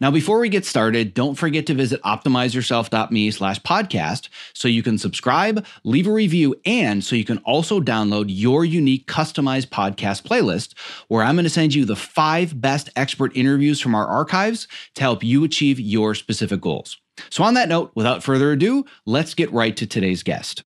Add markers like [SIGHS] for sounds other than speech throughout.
Now, before we get started, don't forget to visit optimizeyourself.me slash podcast so you can subscribe, leave a review, and so you can also download your unique customized podcast playlist where I'm going to send you the five best expert interviews from our archives to help you achieve your specific goals. So, on that note, without further ado, let's get right to today's guest.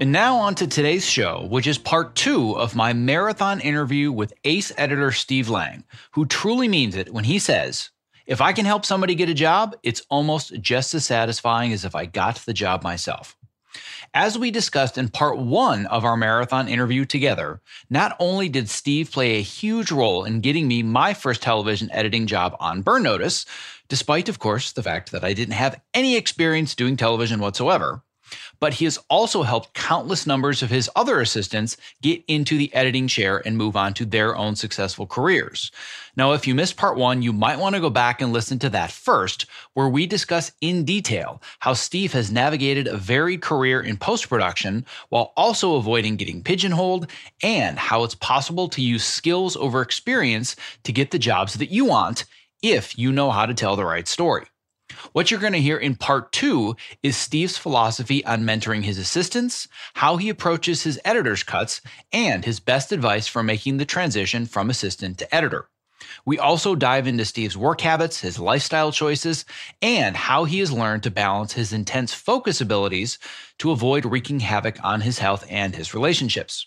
And now on to today's show, which is part two of my marathon interview with ace editor Steve Lang, who truly means it when he says, if I can help somebody get a job, it's almost just as satisfying as if I got the job myself. As we discussed in part one of our marathon interview together, not only did Steve play a huge role in getting me my first television editing job on Burn Notice, despite, of course, the fact that I didn't have any experience doing television whatsoever, but he has also helped countless numbers of his other assistants get into the editing chair and move on to their own successful careers. Now, if you missed part one, you might want to go back and listen to that first, where we discuss in detail how Steve has navigated a varied career in post production while also avoiding getting pigeonholed and how it's possible to use skills over experience to get the jobs that you want if you know how to tell the right story. What you're going to hear in part two is Steve's philosophy on mentoring his assistants, how he approaches his editor's cuts, and his best advice for making the transition from assistant to editor. We also dive into Steve's work habits, his lifestyle choices, and how he has learned to balance his intense focus abilities to avoid wreaking havoc on his health and his relationships.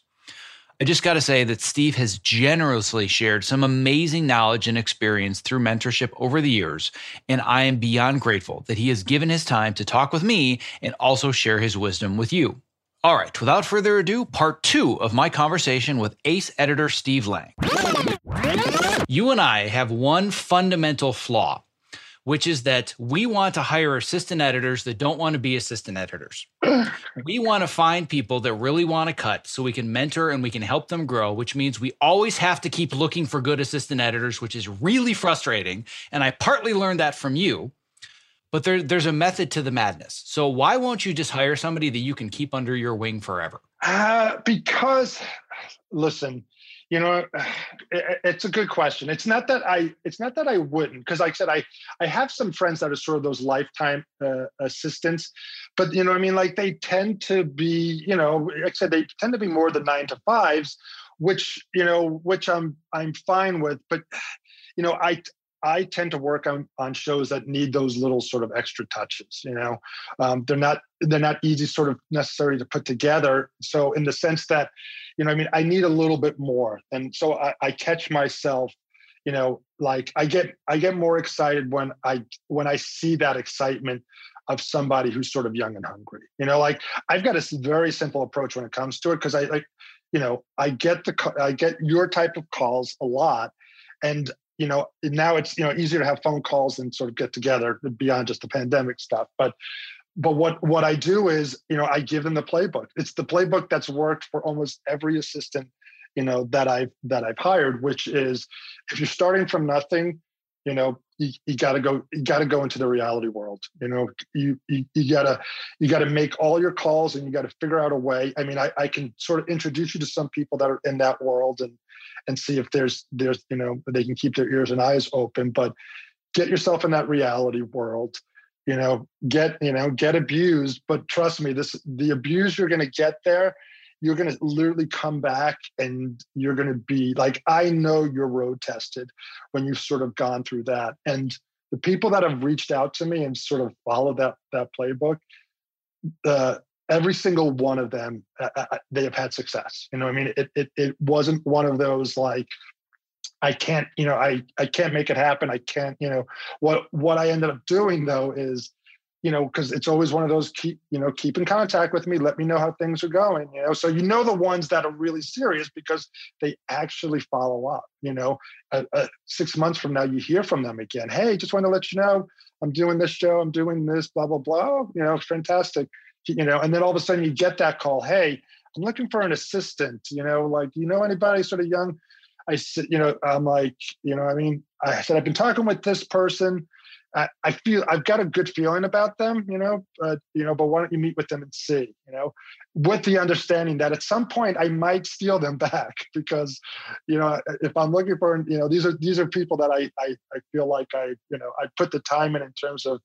I just got to say that Steve has generously shared some amazing knowledge and experience through mentorship over the years, and I am beyond grateful that he has given his time to talk with me and also share his wisdom with you. All right, without further ado, part two of my conversation with ace editor Steve Lang. You and I have one fundamental flaw which is that we want to hire assistant editors that don't want to be assistant editors. [CLEARS THROAT] we want to find people that really want to cut so we can mentor and we can help them grow, which means we always have to keep looking for good assistant editors, which is really frustrating. And I partly learned that from you. But there, there's a method to the madness. So why won't you just hire somebody that you can keep under your wing forever? Uh, because, listen, you know [SIGHS] it's a good question. It's not that i it's not that i wouldn't because like i said i i have some friends that are sort of those lifetime uh, assistants but you know i mean like they tend to be you know like i said they tend to be more than nine to fives which you know which i'm i'm fine with but [SIGHS] you know i I tend to work on on shows that need those little sort of extra touches. You know, um, they're not they're not easy sort of necessary to put together. So in the sense that, you know, I mean, I need a little bit more, and so I, I catch myself, you know, like I get I get more excited when I when I see that excitement of somebody who's sort of young and hungry. You know, like I've got a very simple approach when it comes to it because I like, you know, I get the I get your type of calls a lot, and you know now it's you know easier to have phone calls and sort of get together beyond just the pandemic stuff. But but what what i do is you know i give them the playbook. It's the playbook that's worked for almost every assistant you know that i've that i've hired which is if you're starting from nothing you know you, you got to go you got to go into the reality world. You know you you, you gotta you gotta make all your calls and you got to figure out a way. I mean I, I can sort of introduce you to some people that are in that world and and see if there's there's you know they can keep their ears and eyes open but get yourself in that reality world you know get you know get abused but trust me this the abuse you're going to get there you're going to literally come back and you're going to be like i know you're road tested when you've sort of gone through that. And the people that have reached out to me and sort of followed that that playbook uh, every single one of them uh, uh, uh they have had success you know i mean it, it it wasn't one of those like i can't you know i i can't make it happen i can't you know what what i ended up doing though is you know, because it's always one of those keep, you know, keep in contact with me. Let me know how things are going. You know, so you know the ones that are really serious because they actually follow up. You know, uh, uh, six months from now, you hear from them again. Hey, just want to let you know I'm doing this show. I'm doing this. Blah blah blah. You know, fantastic. You know, and then all of a sudden you get that call. Hey, I'm looking for an assistant. You know, like you know anybody sort of young. I said, you know, I'm like, you know, I mean, I said I've been talking with this person I, feel I've got a good feeling about them, you know, but you know, but why don't you meet with them and see, you know, with the understanding that at some point I might steal them [LAUGHS] back because, you know, if I'm looking for, you know, these are these are people that I I, I feel like I, you know, I put the time in in terms of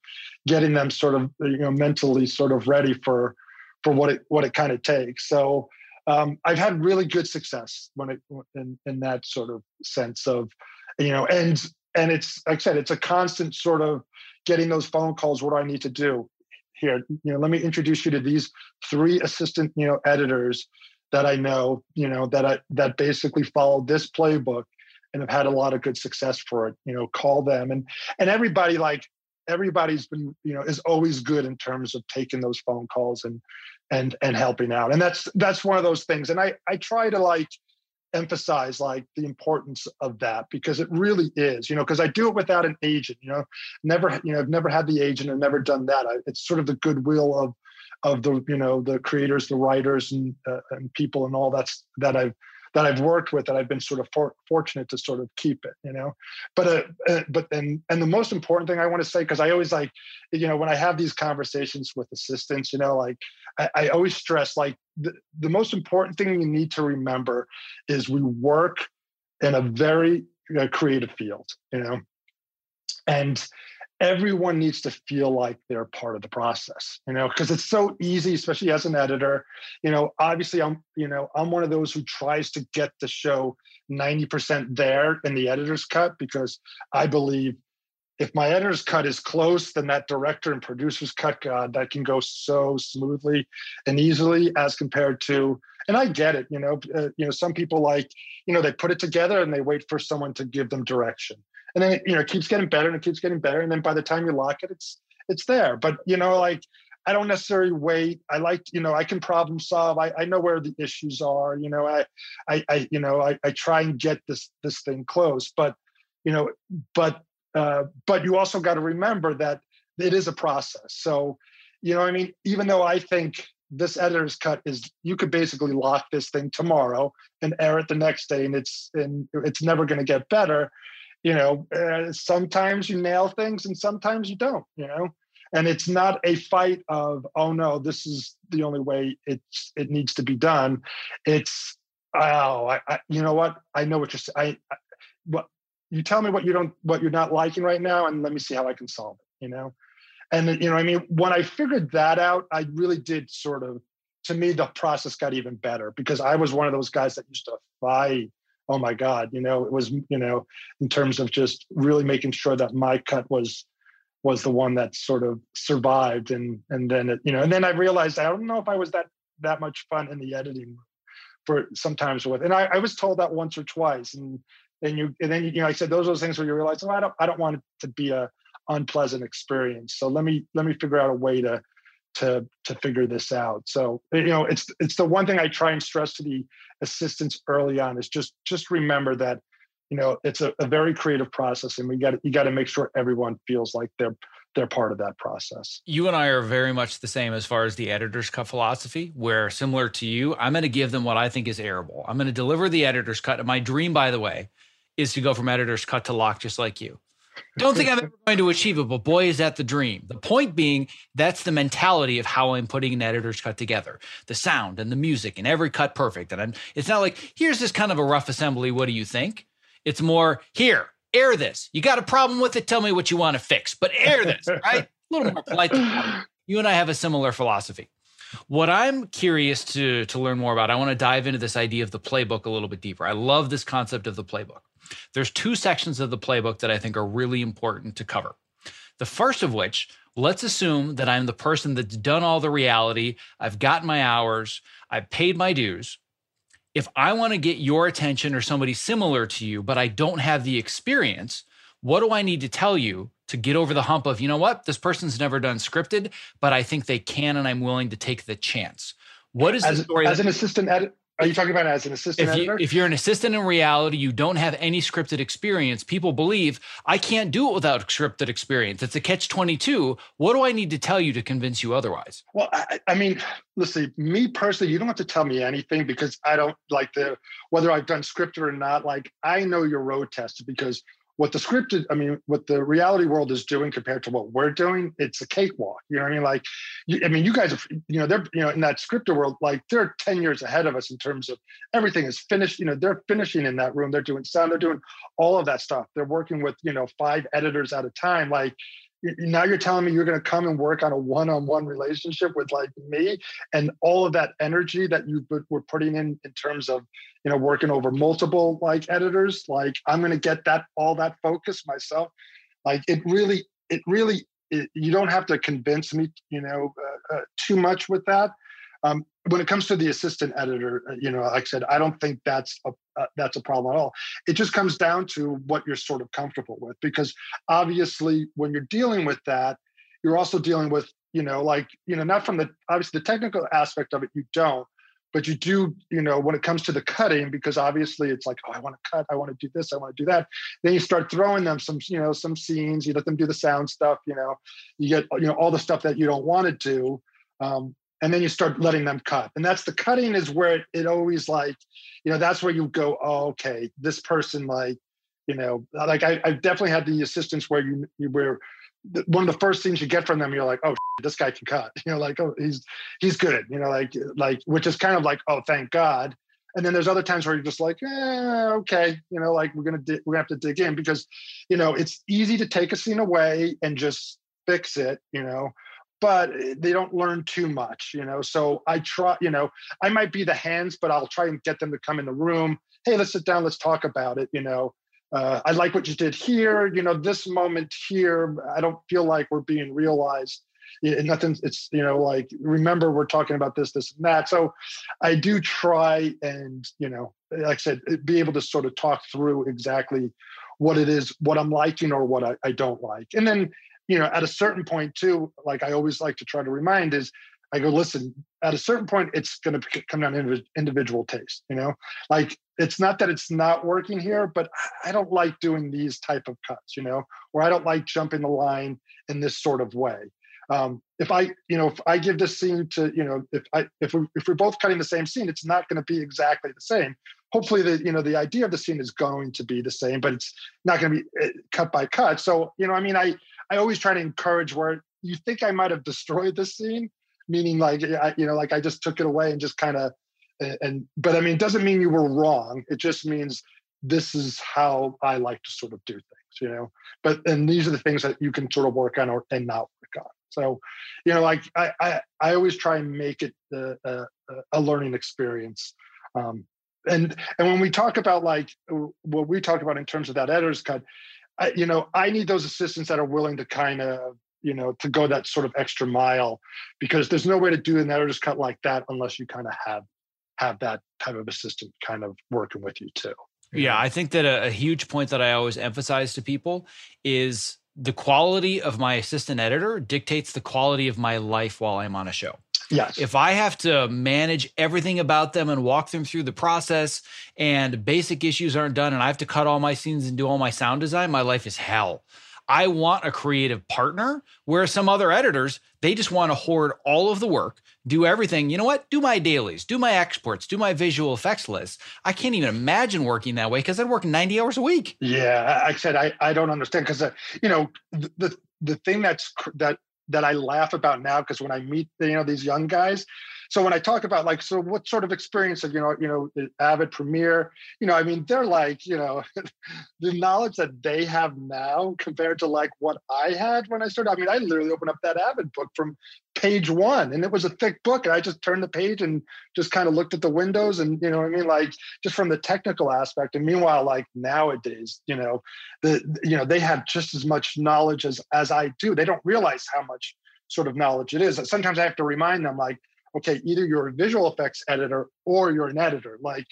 getting them sort of, you know, mentally sort of ready for for what it what it kind of takes. So um, I've had really good success when it in in that sort of sense of, you know, and and it's like I said, it's a constant sort of getting those phone calls. What do I need to do here? You know, let me introduce you to these three assistant, you know, editors that I know, you know, that I that basically follow this playbook and have had a lot of good success for it. You know, call them and and everybody like everybody's been you know is always good in terms of taking those phone calls and and and helping out and that's that's one of those things and i i try to like emphasize like the importance of that because it really is you know because i do it without an agent you know never you know i've never had the agent and never done that. I, it's sort of the goodwill of of the you know the creators the writers and uh, and people and all that's that i've that I've worked with that I've been sort of for, fortunate to sort of keep it, you know. But uh, uh, but and and the most important thing I want to say because I always like, you know, when I have these conversations with assistants, you know, like I, I always stress like the, the most important thing you need to remember is we work in a very uh, creative field, you know, and everyone needs to feel like they're part of the process you know because it's so easy especially as an editor you know obviously i'm you know i'm one of those who tries to get the show 90% there in the editor's cut because i believe if my editor's cut is close then that director and producer's cut god that can go so smoothly and easily as compared to and i get it you know uh, you know some people like you know they put it together and they wait for someone to give them direction and then it, you know it keeps getting better and it keeps getting better. And then by the time you lock it it's it's there. But you know like i don't necessarily wait. I like you know i can problem solve. I, I know where the issues are. You know i i, I you know I, I try and get this this thing close but you know but uh, but you also got to remember that it is a process. So you know i mean? Even though i think this editor's cut is you could basically lock this thing tomorrow and air it the next day and it's and it's never going to get better you know uh, sometimes you nail things and sometimes you don't you know? And it's not a fight of oh no this is the only way it's it needs to be done. It's oh I, I you know what? I know what you're saying I, what you tell me what you don't what you're not liking right now and let me see how i can solve it you know? And you know i mean? When i figured that out i really did sort of to me the process got even better because i was one of those guys that used to fight oh my god you know it was you know in terms of just really making sure that my cut was was the one that sort of survived and and then it, you know and then i realized i don't know if i was that that much fun in the editing for sometimes with and i, I was told that once or twice and and you and then you know i said those are those things where you realize oh i don't i don't want it to be a unpleasant experience. So let me let me figure out a way to to to figure this out. So you know, it's it's the one thing I try and stress to the assistants early on is just just remember that you know it's a, a very creative process, and we got you got to make sure everyone feels like they're they're part of that process. You and I are very much the same as far as the editor's cut philosophy, where similar to you, I'm going to give them what I think is airable. I'm going to deliver the editor's cut. My dream, by the way, is to go from editor's cut to lock just like you. Don't think I'm ever going to achieve it, but boy, is that the dream. The point being, that's the mentality of how I'm putting an editor's cut together the sound and the music and every cut perfect. And I'm, it's not like, here's this kind of a rough assembly. What do you think? It's more, here, air this. You got a problem with it? Tell me what you want to fix, but air this, right? [LAUGHS] A little more polite. You and I have a similar philosophy. What I'm curious to, to learn more about, I want to dive into this idea of the playbook a little bit deeper. I love this concept of the playbook. There's two sections of the playbook that I think are really important to cover. The first of which, let's assume that I'm the person that's done all the reality, I've gotten my hours, I've paid my dues. If I want to get your attention or somebody similar to you, but I don't have the experience, what do I need to tell you to get over the hump of, you know what, this person's never done scripted, but I think they can and I'm willing to take the chance? What is as, the story? As an assistant editor, are you talking about as an assistant if editor? You, if you're an assistant in reality, you don't have any scripted experience. People believe I can't do it without scripted experience. It's a catch 22. What do I need to tell you to convince you otherwise? Well, I, I mean, listen, me personally, you don't have to tell me anything because I don't like the whether I've done scripted or not. Like I know your road test because what the scripted, I mean, what the reality world is doing compared to what we're doing, it's a cakewalk. You know what I mean? Like, you, I mean, you guys are, you know, they're, you know, in that scripted world, like they're 10 years ahead of us in terms of everything is finished. You know, they're finishing in that room. They're doing sound, they're doing all of that stuff. They're working with, you know, five editors at a time. Like, now you're telling me you're going to come and work on a one-on-one relationship with like me and all of that energy that you were putting in in terms of you know working over multiple like editors like i'm going to get that all that focus myself. Like it really it really it, you don't have to convince me you know uh, uh, too much with that um, when it comes to the assistant editor, uh, you know, like I said, I don't think that's a uh, that's a problem at all. It just comes down to what you're sort of comfortable with, because obviously, when you're dealing with that, you're also dealing with, you know, like you know, not from the obviously the technical aspect of it, you don't, but you do, you know, when it comes to the cutting, because obviously it's like, oh, I want to cut, I want to do this, I want to do that. Then you start throwing them some, you know, some scenes. You let them do the sound stuff. You know, you get, you know, all the stuff that you don't want to do. Um, and then you start letting them cut. And that's the cutting is where it, it always like you know that's where you go oh, okay this person like you know like I, definitely had the assistants where you, you where one of the first things you get from them you're like oh this guy can cut. [LAUGHS] You know like oh he's he's good you know like like which is kind of like oh thank god. And then there's other times where you're just like eh, okay you know like we're gonna di- gonna have to dig in because you know it's easy to take a scene away and just fix it you know but they don't learn too much, you know. So I try, you know, I might be the hands, but I'll try and get them to come in the room. Hey, let's sit down, let's talk about it, you know. Uh, I like what you did here, you know, this moment here, I don't feel like we're being realized. It, nothing, it's, you know, like, remember, we're talking about this, this, and that. So I do try and, you know, like I said, be able to sort of talk through exactly what it is, what I'm liking or what I, I don't like. And then you know, at a certain point too, like I always like to try to remind is I go, listen, at a certain point, it's going to come down to individual taste, you know, like it's not that it's not working here, but I don't like doing these type of cuts, you know, or I don't like jumping the line in this sort of way. Um, if I, you know, if I give this scene to, you know, if I, if we, if we're both cutting the same scene, it's not going to be exactly the same. Hopefully, the, you know, the idea of the scene is going to be the same, but it's not going to be eh, cut by cut. So, you know, I mean, I, I always try to encourage where you think I might have destroyed this scene, meaning like I, you know, like I just took it away and just kind of and but I mean, it doesn't mean you were wrong. It just means this is how I like to sort of do things, you know. But and these are the things that you can sort of work on or and not work on. So, you know, like I I, I always try and make it a, a, a learning experience. Um, and and when we talk about like what we talk about in terms of that editor's cut, I, you know, I need those assistants that are willing to kind of, you know, to go that sort of extra mile, because there's no way to do an editor's cut like that unless you kind of have have that type of assistant kind of working with you too. Yeah, I think that a, a huge point that I always emphasize to people is the quality of my assistant editor dictates the quality of my life while I'm on a show. Yes. If I have to manage everything about them and walk them through the process and basic issues aren't done and I have to cut all my scenes and do all my sound design, my life is hell. I want a creative partner. Where some other editors, they just want to hoard all of the work, do everything. You know what? Do my dailies, do my exports, do my visual effects lists. I can't even imagine working that way because I'd work 90 hours a week. Yeah, I said I, I don't understand because uh, you know the, the the thing that's that that I laugh about now because when I meet you know these young guys, so when I talk about like, so what sort of experience of, you know, you know, the Avid Premiere, you know, I mean, they're like, you know, [LAUGHS] the knowledge that they have now compared to like what I had when I started. I mean, I literally opened up that Avid book from page one and it was a thick book and I just turned the page and just kind of looked at the windows and, you know I mean? Like just from the technical aspect. And meanwhile, like nowadays, you know, the, you know, they have just as much knowledge as, as I do. They don't realize how much sort of knowledge it is. Sometimes I have to remind them like, okay, either you're a visual effects editor or you're an editor. Like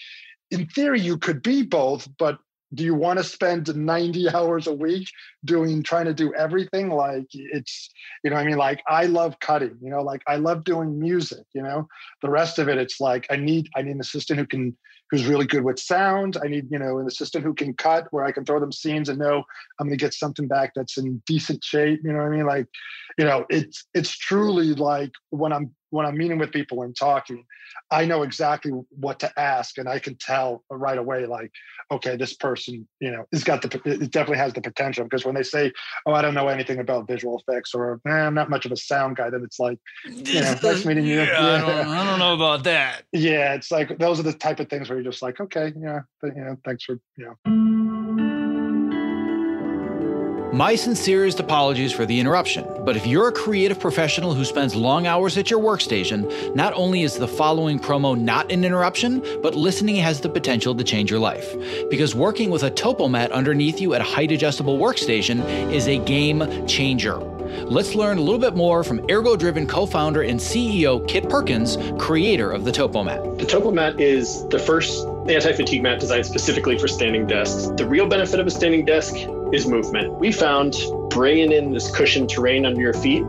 in theory, you could be both, but do you want to spend 90 [LAUGHS] hours a week doing trying to do everything? Like it's you know i mean? Like i love cutting you know? Like i love doing music you know? The rest of it it's like i need i need an assistant who can who's really good with sound. I need you know an assistant who can cut where i can throw them scenes and know i'm going to get something back that's in decent shape you know what i mean? Like you know it's it's truly like when i'm when I'm meeting with people and talking, I know exactly what to ask, and I can tell right away, like, okay, this person, you know, has got the, it definitely has the potential. Because when they say, oh, I don't know anything about visual effects, or eh, I'm not much of a sound guy, then it's like, you know, [LAUGHS] nice meeting you. Yeah, yeah. I, don't, I, don't, know about that. Yeah, it's like those are the type of things where you're just like, okay, yeah, you know, thanks for, you know. My sincerest apologies for the interruption, but if you're a creative professional who spends long hours at your workstation, not only is the following promo not an interruption, but listening has the potential to change your life. Because working with a Topomat underneath you at a height adjustable workstation is a game changer. Let's learn a little bit more from Ergodriven co founder and CEO Kit Perkins, creator of the Topomat. The Topomat is the first anti fatigue mat designed specifically for standing desks. The real benefit of a standing desk is movement. We found bringing in this cushioned terrain under your feet,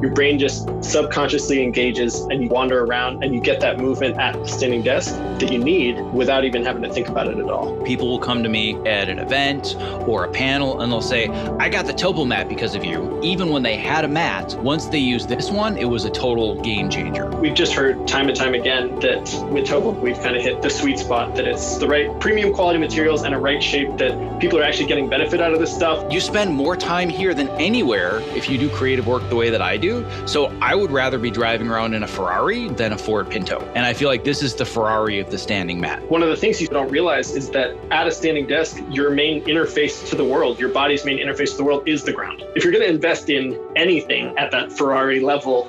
your brain just subconsciously engages and you wander around and you get that movement at the standing desk that you need without even having to think about it at all. People will come to me at an event or a panel and they'll say, I got the Topo mat because of you. Even when they had a mat, once they used this one, it was a total game changer. We've just heard time and time again that with Topo, we've kind of hit the sweet spot that it's the right premium quality materials and a right shape that people are actually getting benefit out of this stuff. You spend more time here than anywhere if you do creative work the way that I do. So I would rather be driving around in a Ferrari than a Ford Pinto. And I feel like this is the Ferrari of the standing mat. One of the things you don't realize is that at a standing desk, your main interface to the world, your body's main interface to the world is the ground. If you're going to invest in anything at that Ferrari level,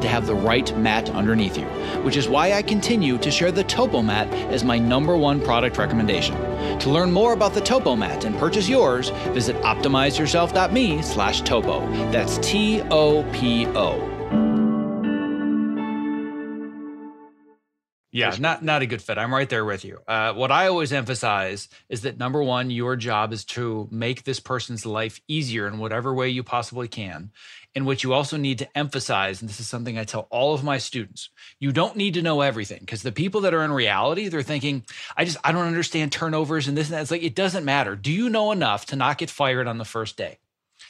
to have the right mat underneath you, which is why I continue to share the Topo Mat as my number one product recommendation. To learn more about the Topo Mat and purchase yours, visit optimizeyourself.me slash topo. That's T-O-P-O. Yeah, not not a good fit. I'm right there with you. Uh, what I always emphasize is that number one, your job is to make this person's life easier in whatever way you possibly can, in which you also need to emphasize, and this is something I tell all of my students, you don't need to know everything because the people that are in reality, they're thinking, I just, I don't understand turnovers and this and that. It's like, it doesn't matter. Do you know enough to not get fired on the first day?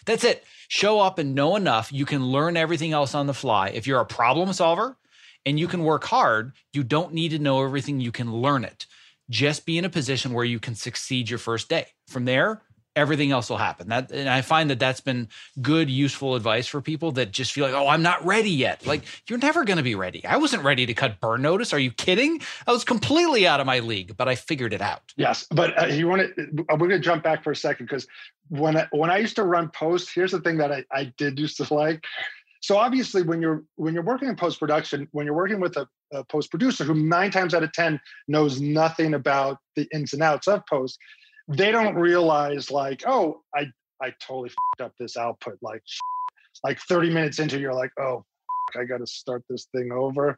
That's it. Show up and know enough. You can learn everything else on the fly. If you're a problem solver and you can work hard, you don't need to know everything. You can learn it. Just be in a position where you can succeed your first day. From there, everything else will happen. That and I find that that's been good, useful advice for people that just feel like, oh, I'm not ready yet. Like you're never going to be ready. I wasn't ready to cut burn notice. Are you kidding? I was completely out of my league, but I figured it out. Yes, but uh, you want to? We're going to jump back for a second because when I, when I used to run posts, here's the thing that I, I did used to like. So obviously, when you're when you're working in post production, when you're working with a, a post producer who nine times out of ten knows nothing about the ins and outs of post, they don't realize like, oh, I I totally up this output. Like, like 30 minutes into, you're like, oh, I got to start this thing over.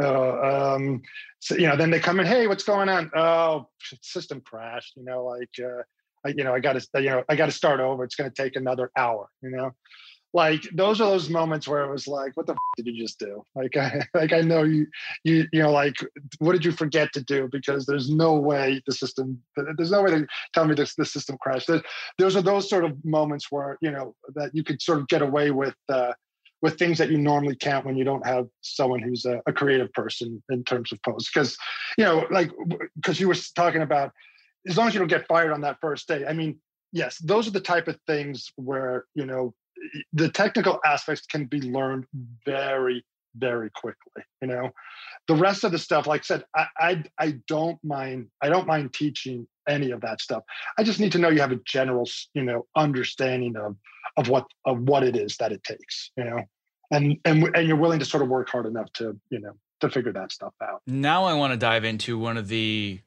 Uh, um, so, you know, then they come in, hey, what's going on? Oh, system crashed. You know, like, uh, I, you know, I got to, you know, I got to start over. It's going to take another hour. You know, like those are those moments where it was like, what the f- did you just do? Like, I, [LAUGHS] like I know you, you, you know, like, what did you forget to do? Because there's no way the system, there's no way to tell me this, the system crashed. There's, those are those sort of moments where you know that you could sort of get away with. Uh, with things that you normally can't when you don't have someone who's a, a creative person in terms of posts because you know like because you were talking about as long as you don't get fired on that first day i mean yes those are the type of things where you know the technical aspects can be learned very very quickly you know? The rest of the stuff like i said I, I i don't mind i don't mind teaching any of that stuff. I just need to know you have a general you know understanding of of what of what it is that it takes you know? And and and you're willing to sort of work hard enough to you know to figure that stuff out. Now i want to dive into one of the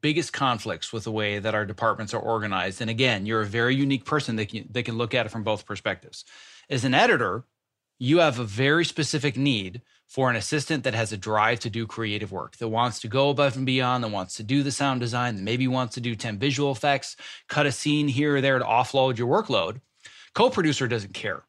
biggest conflicts with the way that our departments are organized. And again, you're a very unique person that can, that can look at it from both perspectives. As an editor, you have a very specific need for an assistant that has a drive to do creative work, that wants to go above and beyond, that wants to do the sound design, that maybe wants to do 10 visual effects, cut a scene here or there to offload your workload. Co producer doesn't care.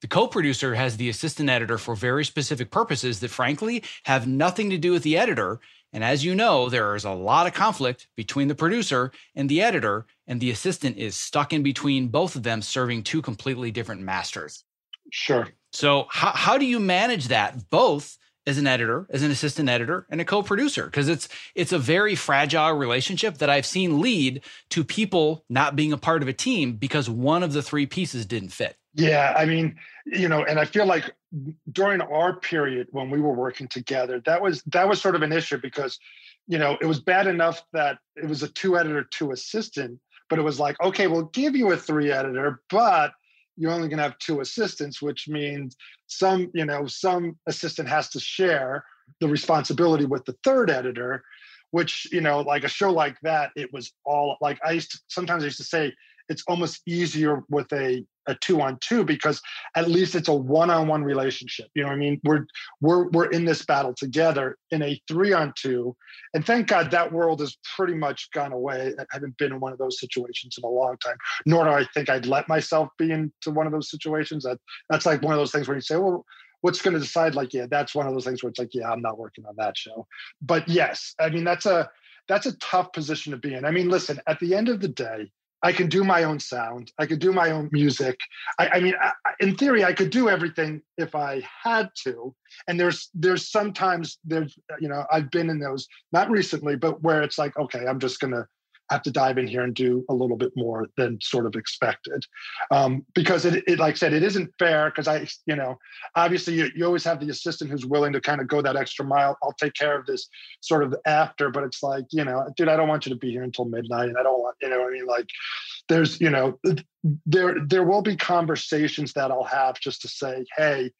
The co producer has the assistant editor for very specific purposes that, frankly, have nothing to do with the editor and as you know, there is a lot of conflict between the producer and the editor, and the assistant is stuck in between both of them, serving two completely different masters. Sure. So, how, how do you manage that both as an editor, as an assistant editor, and a co-producer? Because it's it's a very fragile relationship that I've seen lead to people not being a part of a team because one of the three pieces didn't fit. Yeah, I mean, you know, and I feel like during our period when we were working together, that was that was sort of an issue because, you know, it was bad enough that it was a two editor, two assistant, but it was like, okay, we'll give you a three editor, but you're only going to have two assistants, which means some, you know, some assistant has to share the responsibility with the third editor, which, you know, like a show like that, it was all like I used to sometimes I used to say it's almost easier with a a two on two because at least it's a one on one relationship. You know what I mean? We're we're we're in this battle together in a three on two, and thank God that world has pretty much gone away. I haven't been in one of those situations in a long time. Nor do I think I'd let myself be into one of those situations. That that's like one of those things where you say, well. What's going to decide? Like, yeah, that's one of those things where it's like, yeah, I'm not working on that show. But yes, I mean, that's a that's a tough position to be in. I mean, listen, at the end of the day, I can do my own sound. I could do my own music. I, I mean, I, in theory, I could do everything if I had to. And there's there's sometimes there's you know I've been in those not recently, but where it's like okay, I'm just gonna have to dive in here and do a little bit more than sort of expected. Um, because it, it, like i said it isn't fair because i you know obviously you, you always have the assistant who's willing to kind of go that extra mile. I'll take care of this sort of after but it's like you know dude i don't want you to be here until midnight and i don't want you know i mean? Like there's you know there there will be conversations that i'll have just to say hey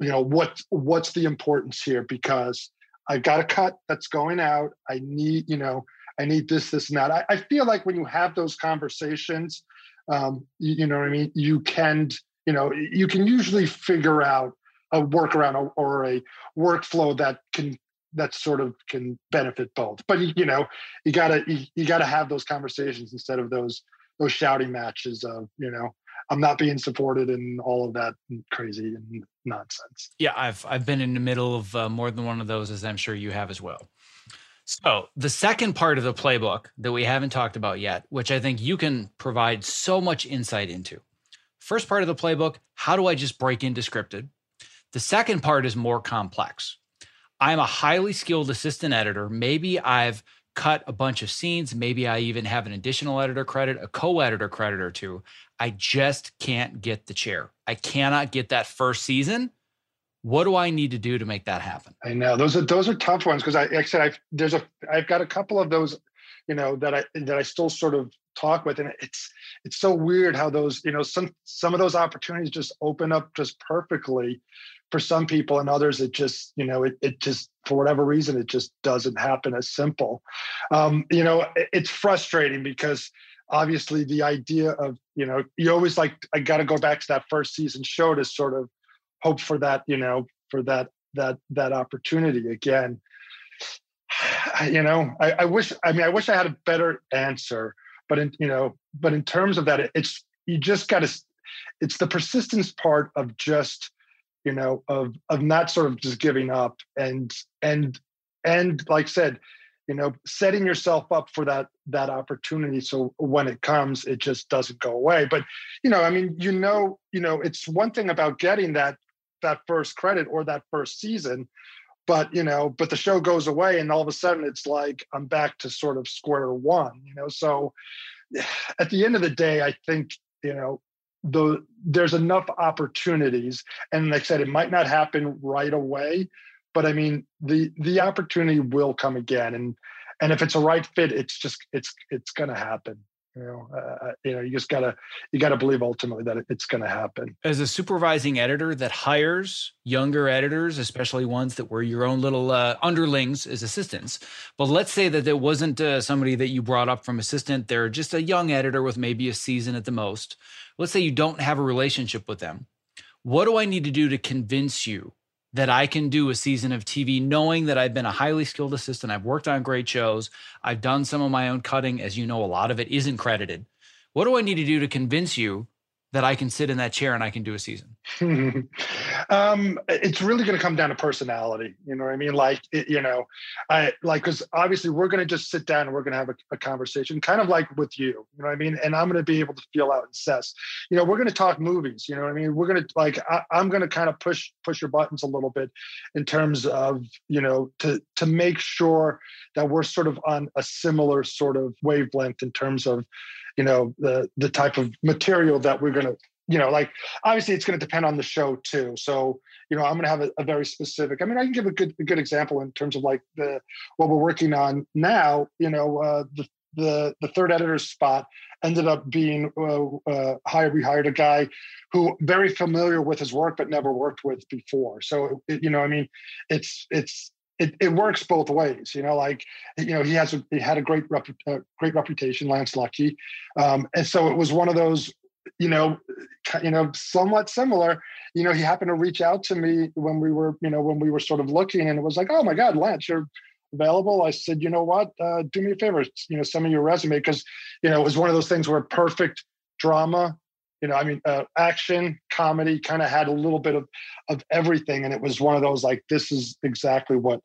you know what what's the importance here? Because i've got a cut that's going out. I need you know I need this, this, and that. I, I feel like when you have those conversations, um, you, you, know what I mean? You can, you know, you can usually figure out a workaround or, a workflow that can that sort of can benefit both. But you know, you gotta you, you gotta have those conversations instead of those those shouting matches of you know I'm not being supported and all of that crazy and nonsense. Yeah, I've I've been in the middle of uh, more than one of those, as I'm sure you have as well. So, the second part of the playbook that we haven't talked about yet, which I think you can provide so much insight into. First part of the playbook, how do I just break into scripted? The second part is more complex. I'm a highly skilled assistant editor. Maybe I've cut a bunch of scenes. Maybe I even have an additional editor credit, a co editor credit or two. I just can't get the chair. I cannot get that first season what do I need to do to make that happen? I know those are those are tough ones because I, like I said I've there's a I've got a couple of those, you know, that I that I still sort of talk with, and it's it's so weird how those you know some some of those opportunities just open up just perfectly for some people and others it just you know it, it just for whatever reason it just doesn't happen as simple um, you know it, it's frustrating because obviously the idea of you know you always like i got to go back to that first season show to sort of hope for that you know for that that that opportunity again. [SIGHS] You know I, I wish i mean i wish i had a better answer but in you know but in terms of that it's you just got to it's the persistence part of just you know of of not sort of just giving up and and and like said you know setting yourself up for that that opportunity. So when it comes it just doesn't go away. But you know i mean you know you know it's one thing about getting that that first credit or that first season but you know but the show goes away and all of a sudden it's like i'm back to sort of square one you know so [SIGHS] at the end of the day i think you know the there's enough opportunities and like i said it might not happen right away but I mean, the the opportunity will come again, and and if it's a right fit, it's just it's it's going to happen. You know, uh, uh, you know, you just gotta you gotta believe ultimately that it's to happen. As a supervising editor that hires younger editors, especially ones that were your own little uh, underlings as assistants, but let's say that it wasn't uh, somebody that you brought up from assistant, they're just a young editor with maybe a season at the most. Let's say you don't have a relationship with them. What do I need to do to convince you that I can do a season of TV knowing that I've been a highly skilled assistant. I've worked on great shows. I've done some of my own cutting. As you know, a lot of it isn't credited. What do I need to do to convince you that I can sit in that chair and I can do a season? [LAUGHS] um, it's really going to come down to personality. You know what I mean? Like, it, you know, I like, cause obviously we're going to just sit down and we're going to have a, a, conversation kind of like with you, you know what I mean? And I'm going to be able to feel out and assess, you know, we're going to talk movies, you know what I mean? We're going to like, I, I'm going to kind of push, push your buttons a little bit in terms of, you know, to, to make sure that we're sort of on a similar sort of wavelength in terms of, you know the the type of material that we're going to you know like obviously it's going to depend on the show too so you know i'm going to have a, a, very specific i mean i can give a good a good example in terms of like the what we're working on now you know uh, the the the third editor's spot ended up being uh, uh, hired. We hired a guy who very familiar with his work, but never worked with before. So it, you know, I mean, it's it's it, it works both ways. You know, like you know, he has a, he had a great rep, uh, great reputation, Lance Lucky, um, and so it was one of those. You know, you know, somewhat similar. You know, he happened to reach out to me when we were, you know, when we were sort of looking, and it was like, oh my God, Lance, you're available. I said, you know what, uh, do me a favor, you know, send me your resume because, you know, it was one of those things where perfect drama you know, I mean, uh, action, comedy, kind of had a little bit of of everything, and it was one of those like, this is exactly what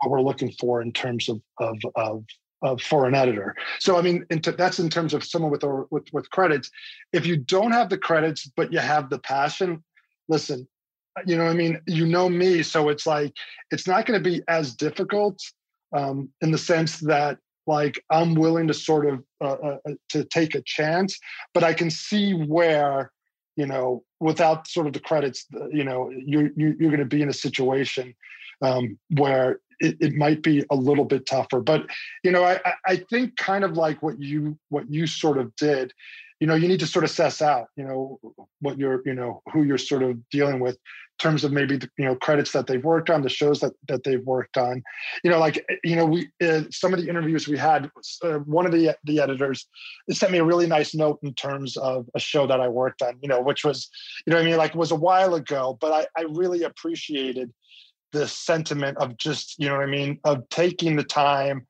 what we're looking for in terms of of of, of for an editor. So, I mean, into, that's in terms of someone with, with with credits. If you don't have the credits but you have the passion, listen, you know, I mean, you know me, so it's like it's not going to be as difficult um, in the sense that like I'm willing to sort of uh, uh, uh, to take a chance, but I can see where you know without sort of the credits, you know, you're you're, you're going to be in a situation um, where it, it, might be a little bit tougher. But you know, I I think kind of like what you what you sort of did you know you need to sort of assess out you know what you're you know who you're sort of dealing with in terms of maybe the, you know credits that they've worked on the shows that that they've worked on. You know like you know we uh, some of the interviews we had uh, one of the the editors sent me a really nice note in terms of a show that i worked on you know which was you know i mean? Like was a while ago but i i really appreciated the sentiment of just you know what i mean? Of taking the time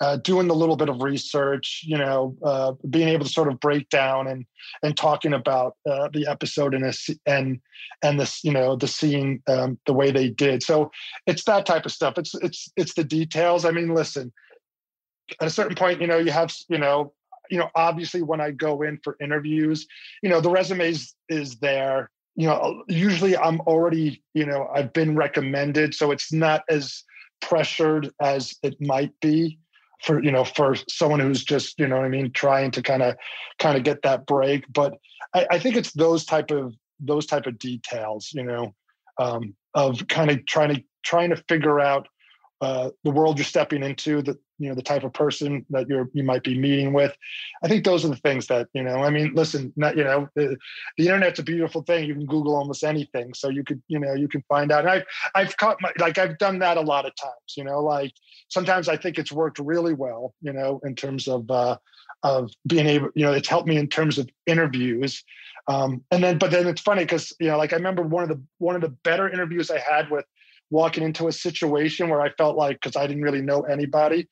uh, doing the little bit of research, you know, uh, being able to sort of break down and and talking about uh, the episode and this and and this, you know, the scene um, the way they did. So it's that type of stuff. It's it's it's the details. I mean, listen, at a certain point, you know, you have you know, you know, obviously when I go in for interviews, you know, the resumes is there. You know, usually I'm already, you know, I've been recommended, so it's not as pressured as it might be for you know for someone who's just you know I mean trying to kind of kind of get that break. But I, I, think it's those type of those type of details, you know, um, of kind of trying to trying to figure out uh, the world you're stepping into, the you know the type of person that you're you might be meeting with. I think those are the things that you know. I mean, listen, not you know, the, the internet's a beautiful thing. You can Google almost anything, so you could you know you can find out. And I've I've caught my like I've done that a lot of times. You know, like sometimes I think it's worked really well. You know, in terms of uh, of being able, you know, it's helped me in terms of interviews. Um, and then, but then it's funny because you know, like I remember one of the one of the better interviews I had with walking into a situation where I felt like because I didn't really know anybody.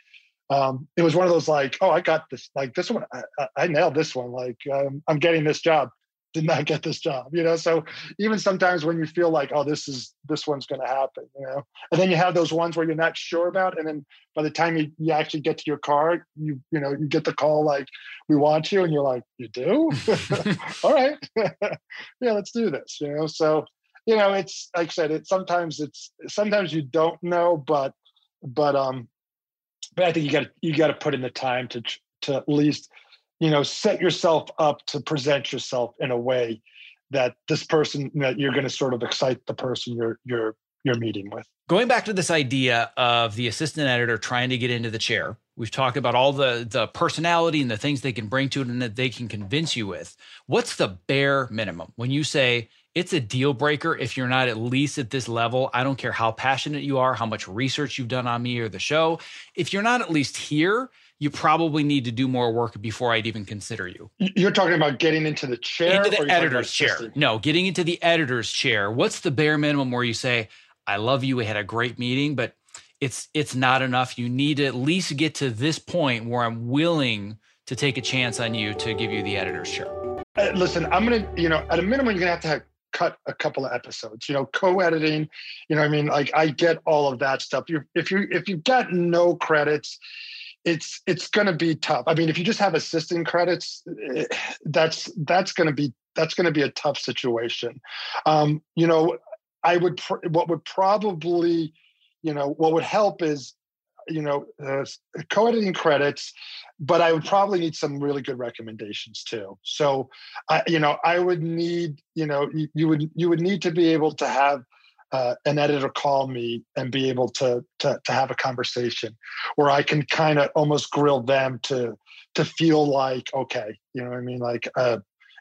Um, it was one of those like, oh, I got this, like this one, I, I nailed this one. Like um, I'm getting this job. Did not get this job, you know. So even sometimes when you feel like, oh, this is this one's going to happen, you know, and then you have those ones where you're not sure about, and then by the time you, you actually get to your car, you you know you get the call like, we want you, and you're like, you do, [LAUGHS] [LAUGHS] all right, [LAUGHS] yeah, let's do this, you know. So you know, it's like I said, it sometimes it's sometimes you don't know, but but um, but I think you got you got to put in the time to to at least you know set yourself up to present yourself in a way that this person that you're going to sort of excite the person you're you're you're meeting with. Going back to this idea of the assistant editor trying to get into the chair, we've talked about all the the personality and the things they can bring to it and that they can convince you with. What's the bare minimum when you say it's a deal breaker if you're not at least at this level. I don't care how passionate you are, how much research you've done on me or the show. If you're not at least here, you probably need to do more work before I'd even consider you. You're talking about getting into the chair, into the editor's chair. No, getting into the editor's chair. What's the bare minimum where you say, "I love you. We had a great meeting, but it's it's not enough. You need to at least get to this point where I'm willing to take a chance on you to give you the editor's chair." Uh, listen, I'm gonna, you know, at a minimum, you're gonna have to have cut a couple of episodes you know co-editing you know i mean? Like i get all of that stuff. You if you if you've got no credits it's it's going to be tough. I mean if you just have assistant credits eh, that's that's going to be that's going to be a tough situation. Um you know i would pr- what would probably you know what would help is you know uh, co-editing credits but i would probably need some really good recommendations too. So i you know i would need you know you, you would you would need to be able to have uh, an editor call me and be able to, to to have a conversation where I can kind of almost grill them to to feel like okay, you know what I mean, like uh,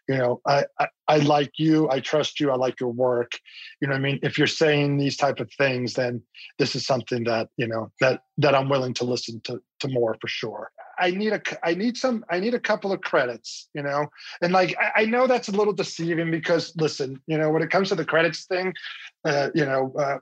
you know I, I, I like you i trust you i like your work. You know i mean? If you're saying these type of things then this is something that you know that that i'm willing to listen to to more for sure. I need a i need some i need a couple of credits you know? And like i, I know that's a little deceiving because listen you know when it comes to the credits thing uh, you know uh,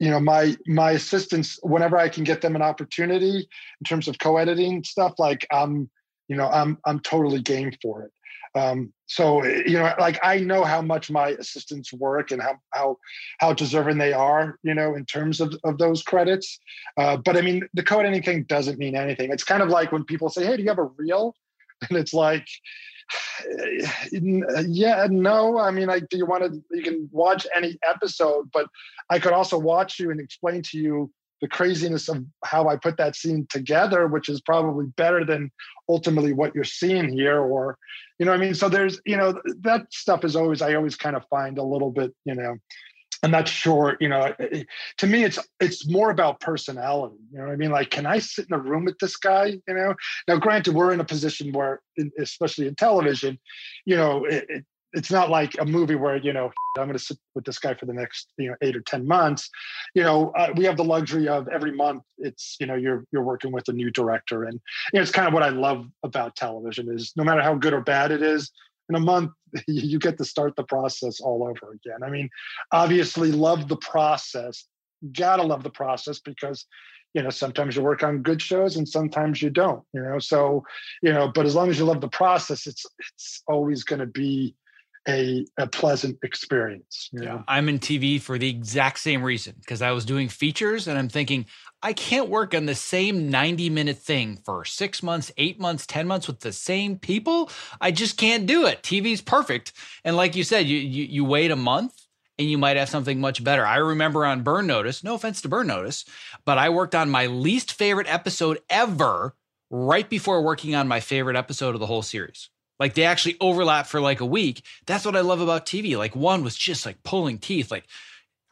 you know my my assistants whenever i can get them an opportunity in terms of co-editing stuff like i'm you know i'm i'm totally game for it. Um, so you know, like I know how much my assistants work and how how how deserving they are, you know, in terms of, of those credits. Uh, but I mean, the co-editing doesn't mean anything. It's kind of like when people say, "Hey, do you have a reel?" [LAUGHS] And it's like, [SIGHS] yeah, no. I mean, like, do you want to? You can watch any episode, but I could also watch you and explain to you the craziness of how I put that scene together, which is probably better than ultimately what you're seeing here. Or, you know, I mean, so there's, you know, that stuff is always, I always kind of find a little bit, you know, I'm not sure, you know, eh, eh, to me, it's, it's more about personality. You know I mean? Like, can I sit in a room with this guy? You know, now granted, we're in a position where, especially in television, you know, it, it's not like a movie where you know [LAUGHS] i'm going to sit with this guy for the next you know eight or ten months. You know uh, we have the luxury of every month it's you know you're you're working with a new director. And you know, it's kind of what i love about television is no matter how good or bad it is in a month [LAUGHS] you get to start the process all over again. I mean obviously love the process gotta love the process because you know sometimes you work on good shows and sometimes you don't you know? So you know but as long as you love the process it's it's always going to be a, a pleasant experience. You know? Yeah, I'm in TV for the exact same reason because I was doing features and I'm thinking, I can't work on the same 90 minute thing for six months, eight months, 10 months with the same people. I just can't do it. TV's perfect. And like you said, you, you, you wait a month and you might have something much better. I remember on Burn Notice, no offense to Burn Notice, but I worked on my least favorite episode ever right before working on my favorite episode of the whole series. Like they actually overlap for like a week. That's what I love about TV. Like one was just like pulling teeth. Like,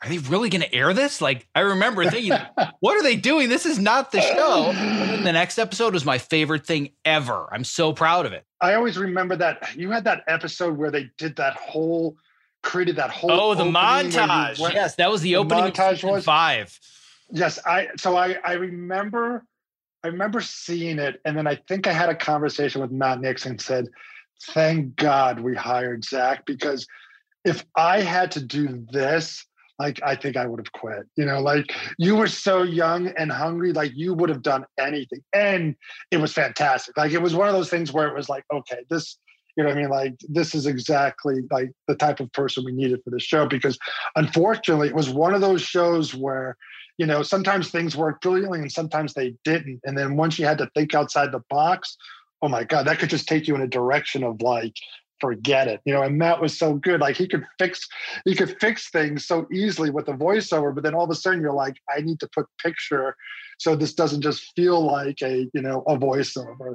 are they really going to air this? Like, I remember thinking, [LAUGHS] what are they doing? This is not the show. the next episode was my favorite thing ever. I'm so proud of it. I always remember that you had that episode where they did that whole, created that whole. Oh, the montage. Went, yes, that was the, the opening montage was five. Yes, I. So I I remember, I remember seeing it, and then I think I had a conversation with Matt Nixon. Said, "Thank God we hired Zach because." If I had to do this, like I think I would have quit. You know, like you were so young and hungry, like you would have done anything. And it was fantastic. Like it was one of those things where it was like, okay, this, you know I mean? Like this is exactly like the type of person we needed for this show because unfortunately it was one of those shows where, you know, sometimes things worked brilliantly and sometimes they didn't. And then once you had to think outside the box, oh my God, that could just take you in a direction of like, forget it you know and matt was so good like he could fix he could fix things so easily with the voiceover but then all of a sudden you're like i need to put picture so this doesn't just feel like a you know a voiceover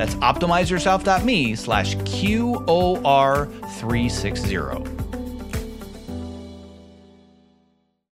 That's optimizeyourself.me slash QOR360.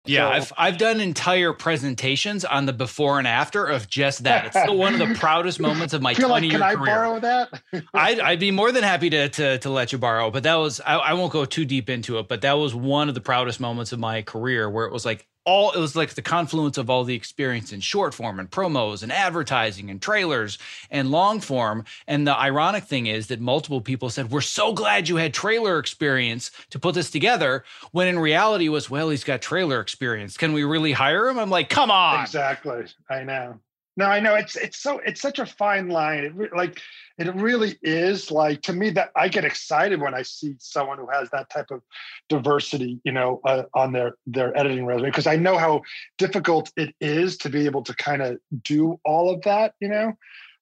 Yeah, so, I've I've done entire presentations on the before and after of just that. It's still one of the [LAUGHS] proudest moments of my twenty like, year career. Can I borrow that? [LAUGHS] I'd, I'd be more than happy to to, to let you borrow, but that was I, I won't go too deep into it. But that was one of the proudest moments of my career where it was like all it was like the confluence of all the experience in short form and promos and advertising and trailers and long form. And the ironic thing is that multiple people said we're so glad you had trailer experience to put this together when in reality was well he's got trailer experience. Can we really hire him? I'm like come on. Exactly. I know no i know it's it's so it's such a fine line it, like it really is like to me that I get excited when I see someone who has that type of diversity, you know, uh, on their their editing resume because I know how difficult it is to be able to kind of do all of that, you know.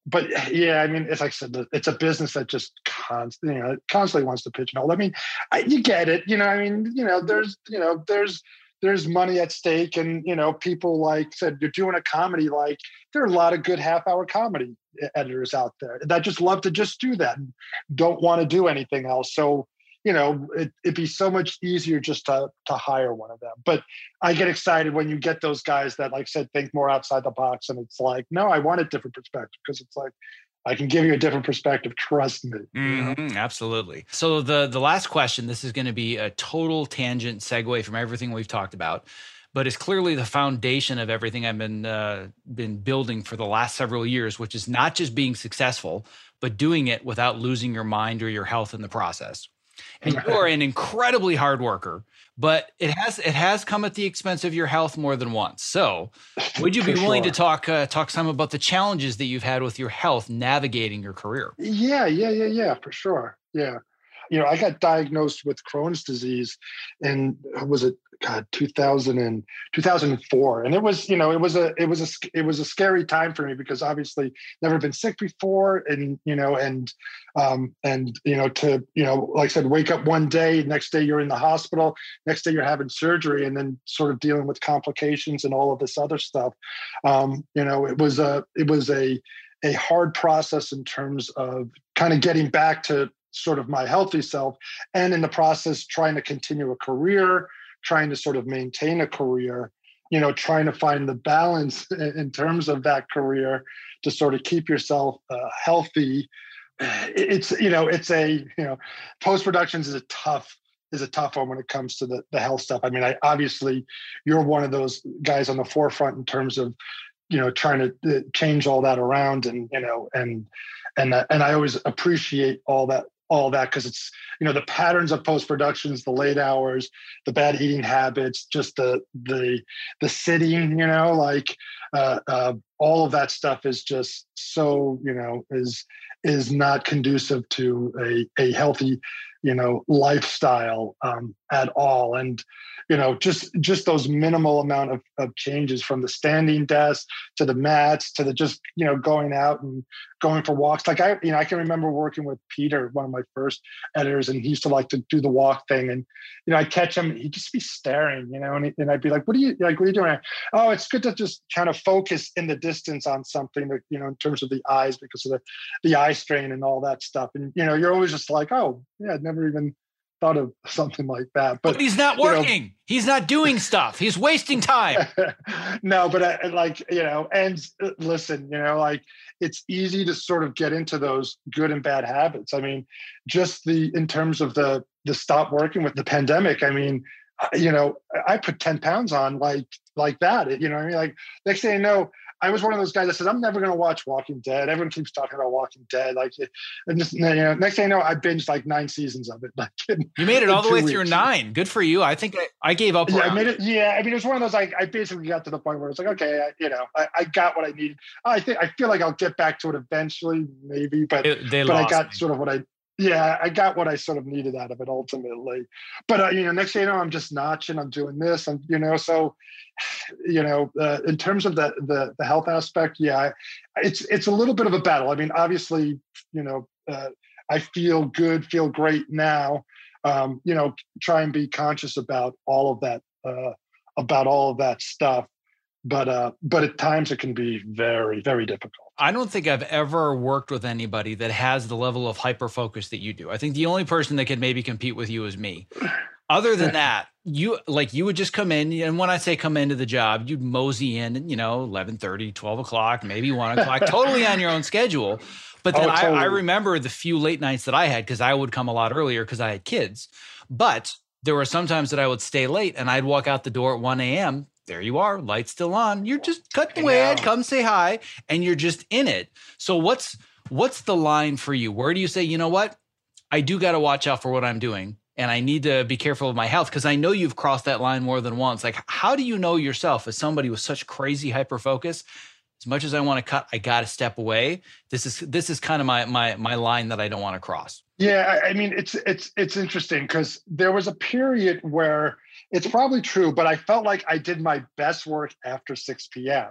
But yeah, I mean, it's like I said, it's a business that just constantly, you know, constantly wants to pigeonhole. I mean, I, you get it, you know. I mean, you know, there's, you know, there's there's money at stake and you know people like said you're doing a comedy like there are a lot of good half hour comedy editors out there that just love to just do that and don't want to do anything else. So you know it, would be so much easier just to to hire one of them. But i get excited when you get those guys that like said think more outside the box and it's like no i want a different perspective because it's like I can give you a different perspective. Trust me. Mm-hmm, absolutely. So the the last question. This is going to be a total tangent segue from everything we've talked about, but it's clearly the foundation of everything I've been uh, been building for the last several years, which is not just being successful, but doing it without losing your mind or your health in the process. And you are an incredibly hard worker but it has it has come at the expense of your health more than once. So, [LAUGHS] would you be willing sure. to talk uh, talk some about the challenges that you've had with your health navigating your career? Yeah, yeah, yeah, yeah, for sure. Yeah, you know, I got diagnosed with Crohn's disease, and was it God, 2000 and 2004. And it was, you know, it was a, it was a, it was a scary time for me because obviously never been sick before. And, you know, and, um, and, you know, to, you know, like I said, wake up one day, next day you're in the hospital, next day you're having surgery and then sort of dealing with complications and all of this other stuff. Um, you know, it was a, it was a, a hard process in terms of kind of getting back to sort of my healthy self and in the process trying to continue a career trying to sort of maintain a career you know trying to find the balance [LAUGHS] in terms of that career to sort of keep yourself uh, healthy. It's you know it's a you know post productions is a tough is a tough one when it comes to the, the health stuff. I mean i obviously you're one of those guys on the forefront in terms of you know trying to uh, change all that around and you know and and uh, and i always appreciate all that all that because it's you know the patterns of post productions the late hours the bad eating habits just the the the sitting you know like uh, uh, all of that stuff is just so you know is is not conducive to a, a healthy you know lifestyle um, at all. And you know just just those minimal amount of, of changes from the standing desk to the mats to the just you know going out and going for walks. Like i you know i can remember working with peter one of my first editors and he used to like to do the walk thing. And you know i catch him he'd just be staring you know and, he, and i'd be like what are you like what are you doing? Oh it's good to just kind of focus in the distance on something that you know in terms of the eyes because of the the eye strain and all that stuff. And you know you're always just like oh yeah i'd never even thought of [LAUGHS] something like that. But, but he's not working. You know, he's not doing stuff. He's wasting time. [LAUGHS] no, but I, like you know, and uh, listen, you know, like it's easy to sort of get into those good and bad habits. I mean, just the in terms of the the stop working with the pandemic. I mean, you know, I put ten pounds on like like that. You know, I mean, like next thing I know. I was one of those guys that says I'm never going to watch Walking Dead. Everyone keeps talking about Walking Dead. Like, eh, and just you know, next thing I know, I binged like nine seasons of it. [LAUGHS] Like, in, you made it all the way weeks. through nine. Good for you. I think I, I gave up. Yeah, I made it. Yeah, I mean, it was one of those like I basically got to the point where it's like, okay, I, you know, I, I, got what I needed. I think I feel like I'll get back to it eventually, maybe, but it, but I got me. sort of what I yeah, I got what I sort of needed out of it ultimately. But uh, you know, next thing you know, I'm just notching. I'm doing this, and you know, so [SIGHS] you know, uh, in terms of the, the the health aspect, yeah, it's it's a little bit of a battle. I mean, obviously, you know, uh, I feel good, feel great now. Um, you know, try and be conscious about all of that, uh, about all of that stuff. But uh, but at times it can be very very difficult. I don't think I've ever worked with anybody that has the level of hyper focus that you do. I think the only person that could maybe compete with you is me. Other than [LAUGHS] that, you like you would just come in and when I say come into the job, you'd mosey in, you know, 11 30, 12 o'clock, maybe one o'clock, totally on your own schedule. But then oh, totally. I, I remember the few late nights that I had because I would come a lot earlier because I had kids. But there were some times that I would stay late and I'd walk out the door at 1 a.m there you are, lights still on. You're just cutting away. I'd come say hi, and you're just in it. So what's what's the line for you? Where do you say, you know what? I do got to watch out for what I'm doing, and I need to be careful of my health because I know you've crossed that line more than once. Like, how do you know yourself as somebody with such crazy hyper focus? As much as I want to cut, I got to step away. This is this is kind of my my my line that I don't want to cross. Yeah, I mean it's it's it's interesting because there was a period where it's probably true, but I felt like I did my best work after 6 p.m.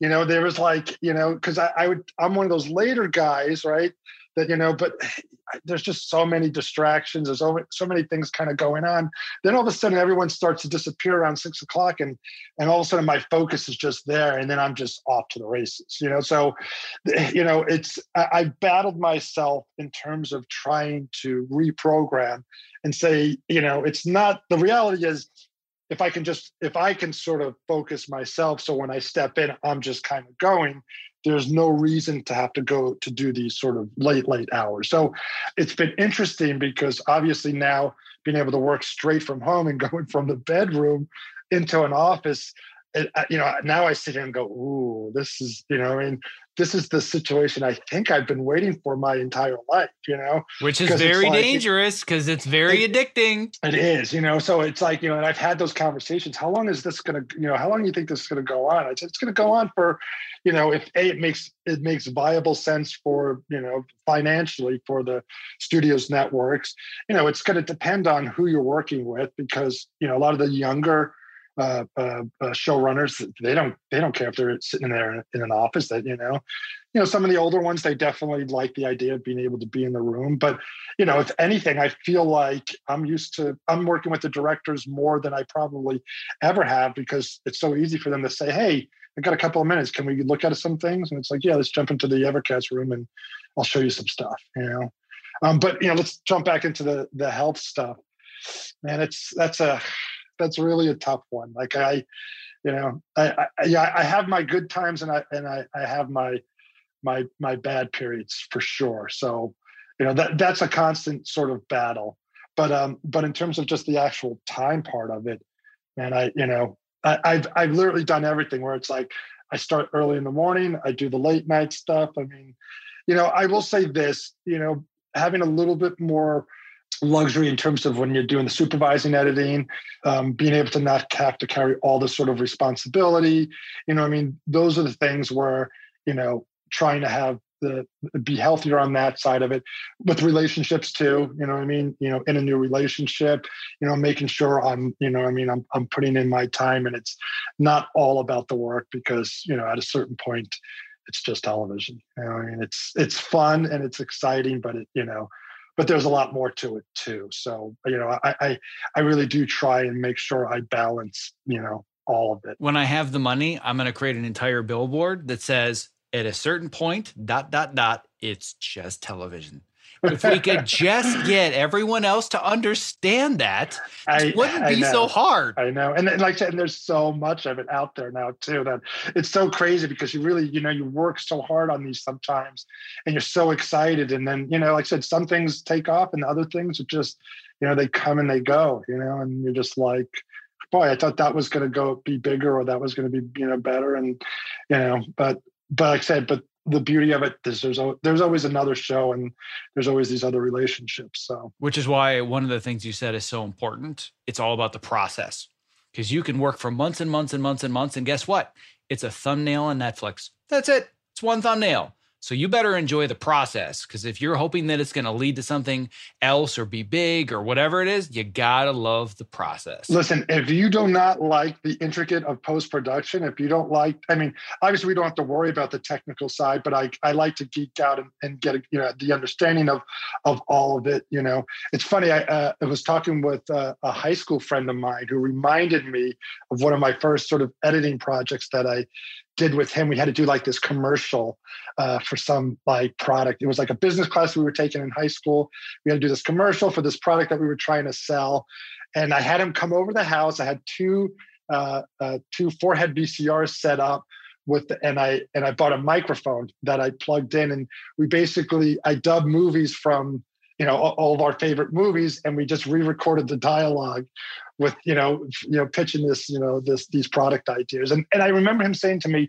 You know, there was like, you know, because I, I would, I'm one of those later guys, right? That, you know, but [SIGHS] there's just so many distractions. There's so, so many things kind of going on. Then all of a sudden, everyone starts to disappear around six o'clock, and and all of a sudden, my focus is just there, and then I'm just off to the races. You know, so eh, you know, it's I, I battled myself in terms of trying to reprogram and say, you know, it's not the reality is if I can just if I can sort of focus myself so when I step in, I'm just kind of going, there's no reason to have to go to do these sort of late, late hours. So it's been interesting because obviously now being able to work straight from home and [LAUGHS] going from the bedroom into an office it, you know, now I sit here and go, "Ooh, this is," you know, I mean, this is the situation I think I've been waiting for my entire life, you know, which is very like, dangerous because it's very it, addicting. It is, you know, so it's like, you know, and I've had those conversations. How long is this going to, you know, how long do you think this is going to go on? I said, it's going to go on for, you know, if a, it makes, it makes viable sense for, you know, financially for the studios networks, you know, it's going to depend on who you're working with because, you know, a lot of the younger, uh, uh, uh, showrunners they don't they don't care if they're sitting there in an office that you know you know some of the older ones they definitely like the idea of being able to be in the room but you know if anything i feel like i'm used to i'm working with the directors more than i probably ever have because it's so easy for them to say hey i got a couple of minutes. Can we look at some things? And it's like yeah let's jump into the evercast room and i'll show you some stuff you know? Um, but you know let's jump back into the the health stuff. Man it's that's a that's really a tough one. Like I, you know, I, I yeah, I have my good times and I and I, I have my my my bad periods for sure. So, you know, that that's a constant sort of battle. But um, but in terms of just the actual time part of it, man, I you know, I, I've I've literally done everything where it's like I start early in the morning, I do the late night stuff. I mean, you know, I will say this, you know, having a little bit more luxury in terms of when you're doing the supervising editing, um, being able to not have to carry all the sort of responsibility. You know, I mean, those are the things where, you know, trying to have the be healthier on that side of it. With relationships too you know i mean? You know in a new relationship you know making sure i'm you know i mean? I'm, I'm putting in my time and it's not all about the work because you know at a certain point it's just television. You know i mean? It's it's fun and it's exciting but it you know but there's a lot more to it too. So you know, I, I I really do try and make sure I balance you know all of it. When I have the money, I'm going to create an entire billboard that says at a certain point dot dot dot it's just television if we could just get everyone else to understand that, I, it wouldn't be so hard. I know. And, and like I said, and there's so much of it out there now too that it's so crazy because you really, you know, you work so hard on these sometimes and you're so excited. And then, you know, like I said, some things take off and other things are just, you know, they come and they go, you know, and you're just like, boy, I thought that was going to go be bigger or that was going to be, you know, better. And, you know, but, but like I said, but the beauty of it is there's there's always another show and there's always these other relationships so. Which is why one of the things you said is so important. It's all about the process. Because you can work for months and months and months and months and guess what? It's a thumbnail on netflix. That's it. It's one thumbnail so you better enjoy the process because if you're hoping that it's going to lead to something else or be big or whatever it is, you got to love the process. Listen, if you do not like the intricate of post production, if you don't like, I mean, obviously we don't have to worry about the technical side, but I, I like to geek out and, and get you know the understanding of of all of it. You know, it's funny. I, uh, I was talking with uh, a high school friend of mine who reminded me of one of my first sort of editing projects that I did with him. We had to do like this commercial uh, for some like product. It was like a business class we were taking in high school. We had to do this commercial for this product that we were trying to sell, and I had him come over the house. I had two uh, uh, two four-head VCRs set up with the, and I and I bought a microphone that I plugged in, and we basically I dubbed movies from you know all, of our favorite movies and we just re-recorded the dialogue with you know you know pitching this you know this these product ideas. And and i remember him saying to me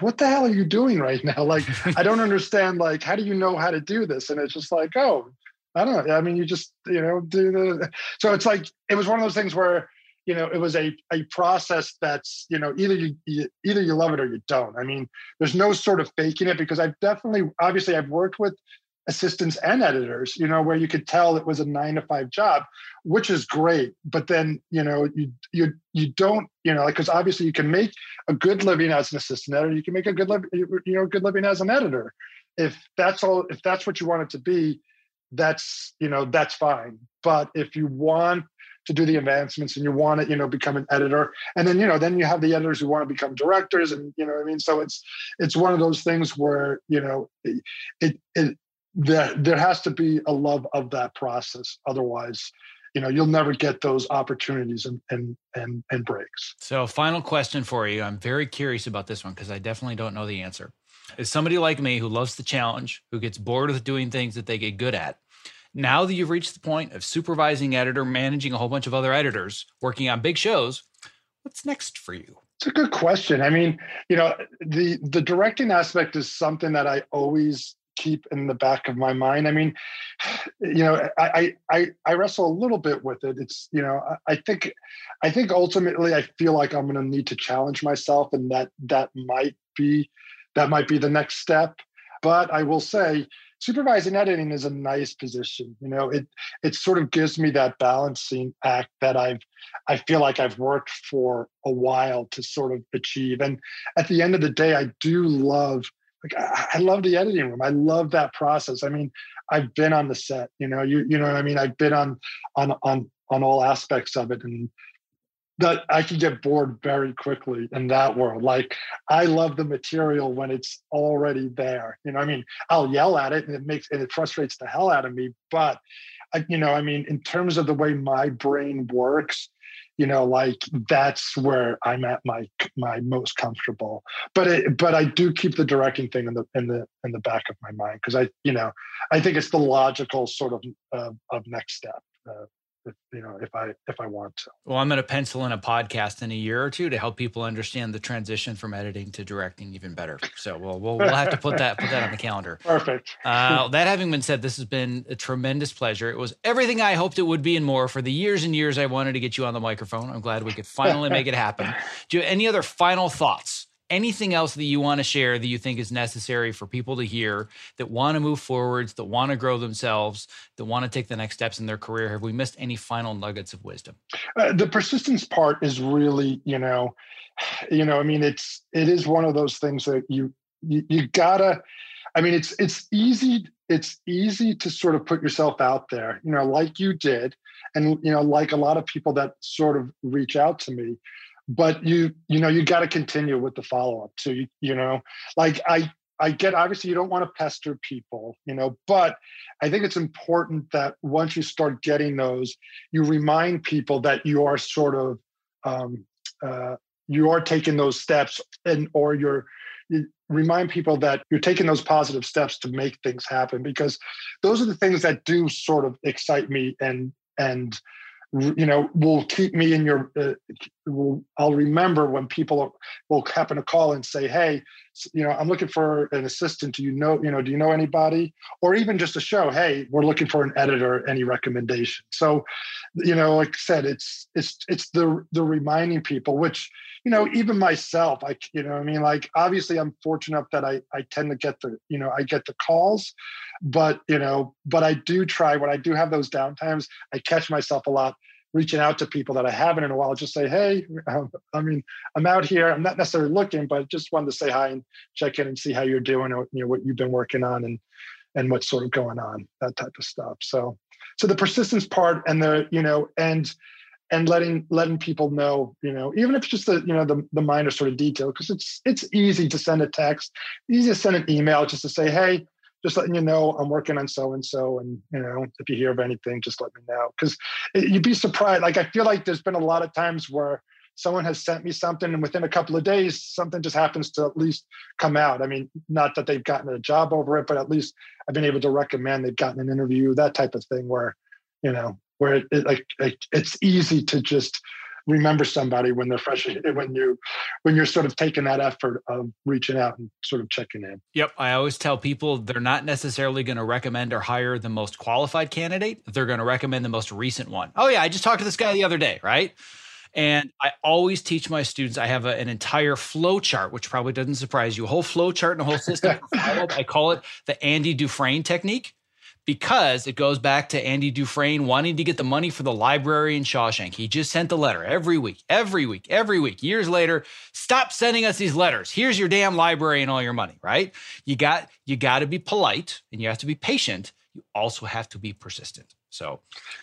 what the hell are you doing right now? Like [LAUGHS] i don't understand like how do you know how to do this? And it's just like oh i don't know. I mean you just you know do the so it's like it was one of those things where you know it was a a process that's you know either you, you, either you love it or you don't. I mean there's no sort of faking it because i've definitely obviously i've worked with assistants and editors, you know, where you could tell it was a nine to five job, which is great. But then, you know, you you you don't, you know, like, because obviously you can make a good living as an assistant editor. You can make a good living, you know, good living as an editor. If that's all, if that's what you want it to be, that's you know that's fine. But if you want to do the advancements and you want to you know become an editor and then you know then you have the editors who want to become directors and you know i mean so it's it's one of those things where you know it it there there has to be a love of that process. Otherwise you know you'll never get those opportunities and and and, and breaks. So final question for you. I'm very curious about this one because i definitely don't know the answer. Is somebody like me who loves the challenge who gets bored with doing things that they get good at now that you've reached the point of supervising editor managing a whole bunch of other editors working on big shows what's next for you? It's a good question. I mean, you know, the the directing aspect is something that I always keep in the back of my mind. I mean, you know, I I I wrestle a little bit with it. It's you know, I think I think ultimately I feel like I'm going to need to challenge myself, and that that might be that might be the next step. But I will say, supervising editing is a nice position. You know, it it sort of gives me that balancing act that I've I feel like I've worked for a while to sort of achieve. And at the end of the day, I do love like I, I love the editing room. I love that process. I mean, I've been on the set, you know, you you know what I mean? I've been on on on on all aspects of it and that I can get bored very quickly in that world. Like I love the material when it's already there. You know, I mean, I'll yell at it and it makes and it frustrates the hell out of me. But I, you know, I mean, in terms of the way my brain works, you know, like that's where I'm at my my most comfortable. But it, but I do keep the directing thing in the in the in the back of my mind because I, you know, I think it's the logical sort of uh, of next step. Uh, you know if i if i want to. Well i'm going to pencil in a podcast in a year or two to help people understand the transition from editing to directing even better. So we'll we'll, we'll have to put that put that on the calendar. [LAUGHS] Perfect. Uh, that having been said this has been a tremendous pleasure. It was everything i hoped it would be and more for the years and years i wanted to get you on the microphone. I'm glad we could finally make it happen. Do you have any other final thoughts anything else that you want to share that you think is necessary for people to hear that want to move forwards, that want to grow themselves, that want to take the next steps in their career? Have we missed any final nuggets of wisdom? Uh, the persistence part is really, you know, [SIGHS] you know, I mean, it's it is one of those things that you you, you gotta. I mean, it's it's easy it's easy to sort of put yourself out there, you know, like you did, and you know, like a lot of people that sort of reach out to me but you you know you got to continue with the follow up so you you know? Like i i get obviously you don't want to pester people you know but i think it's important that once you start getting those you remind people that you are sort of um, uh, you are taking those steps and or you're you remind people that you're taking those positive steps to make things happen because those are the things that do sort of excite me and and you know will keep me in your uh, will, i'll remember when people will happen to call and say hey you know i'm looking for an assistant. Do you know you know do you know anybody? Or even just a show hey we're looking for an editor any recommendation. So you know like i said it's it's it's the the reminding people which you know even myself i you know i mean? Like obviously i'm fortunate that i i tend to get the you know i get the calls but you know but i do try when i do have those downtimes i catch myself a lot reaching out to people that i haven't in a while just say hey um, i mean i'm out here. I'm not necessarily looking but just wanted to say hi and check in and see how you're doing or you know what you've been working on and and what's sort of going on that type of stuff. So so the persistence part and the you know and and letting letting people know you know even if it's just the you know the, the minor sort of detail because it's it's easy to send a text easy to send an email just to say hey just letting you know I'm working on so and so, and you know if you hear of anything, just let me know. Because you'd be surprised. Like I feel like there's been a lot of times where someone has sent me something, and within a couple of days, something just happens to at least come out. I mean, not that they've gotten a job over it, but at least I've been able to recommend they've gotten an interview, that type of thing. Where you know where it, it like, like it's easy to just remember somebody when they're fresh [LAUGHS] when you when you're sort of taking that effort of reaching out and sort of checking in yep i always tell people they're not necessarily going to recommend or hire the most qualified candidate they're going to recommend the most recent one. Oh yeah i just talked to this guy the other day right and I always teach my students, I have a, an entire flow chart, which probably doesn't surprise you, a whole flow chart and a whole system. I call it the Andy Dufresne technique because it goes back to Andy Dufresne wanting to get the money for the library in Shawshank. He just sent the letter every week, every week, every week. Years later, stop sending us these letters. Here's your damn library and all your money, right? You got you got to be polite and you have to be patient. You also have to be persistent. So,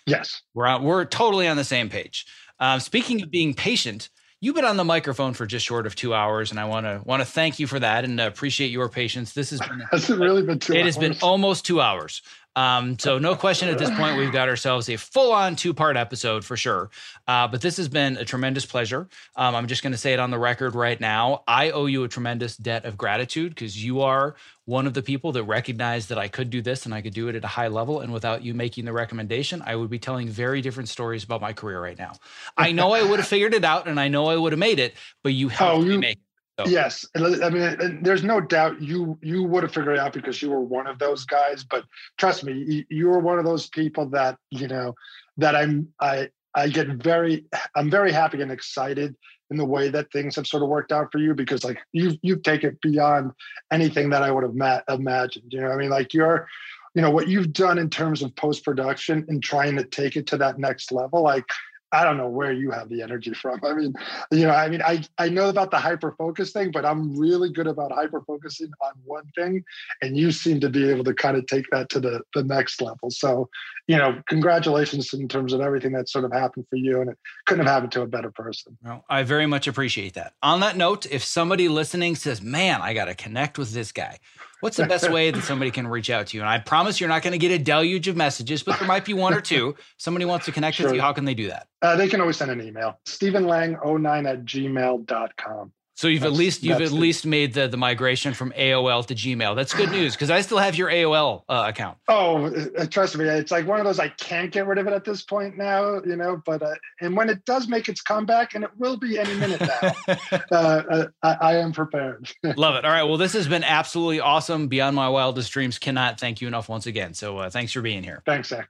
yes, we're on, we're totally on the same page. Um, speaking of being patient, You've been on the microphone for just short of two hours, and I want to want to thank you for that and appreciate your patience. This has been [LAUGHS] has it really been two? It hours? has been almost two hours. Um, so no question at this point, we've got ourselves a full-on two-part episode for sure. Uh, but this has been a tremendous pleasure. Um, I'm just going to say it on the record right now. I owe you a tremendous debt of gratitude because you are one of the people that recognized that I could do this and I could do it at a high level. And without you making the recommendation, I would be telling very different stories about my career right now. I know I would have figured it out and I know I would have made it, but you helped oh, me make it. So. Yes, I mean, there's no doubt you you would have figured it out because you were one of those guys. But trust me, you, you were one of those people that you know that I'm I I get very I'm very happy and excited in the way that things have sort of worked out for you because like you've you've taken beyond anything that I would have ma- imagined. You know, I mean, like you're you know what you've done in terms of post production and trying to take it to that next level like I don't know where you have the energy from. I mean, you know, I mean, I, I know about the hyper focus thing, but I'm really good about hyper focusing on one thing. And you seem to be able to kind of take that to the, the next level. So, you know, congratulations in terms of everything that sort of happened for you. And it couldn't have happened to a better person. Well, I very much appreciate that. On that note, if somebody listening says, man, I got to connect with this guy, what's the best way that somebody can reach out to you? And I promise you're not going to get a deluge of messages, but there might be one or two. Somebody wants to connect sure. with you. How can they do that? Uh, they can always send an email. StephenLang09 at gmail.com. So you've that's, at least you've at the, least made the the migration from AOL to Gmail. That's good news because I still have your AOL uh, account. Oh, uh, trust me, it's like one of those I can't get rid of it at this point now, you know. But uh, and when it does make its comeback, and it will be any minute now, [LAUGHS] uh, uh, I, I, am prepared. [LAUGHS] Love it. All right. Well, this has been absolutely awesome. Beyond my wildest dreams. Cannot thank you enough once again. So uh, thanks for being here. Thanks, Zach.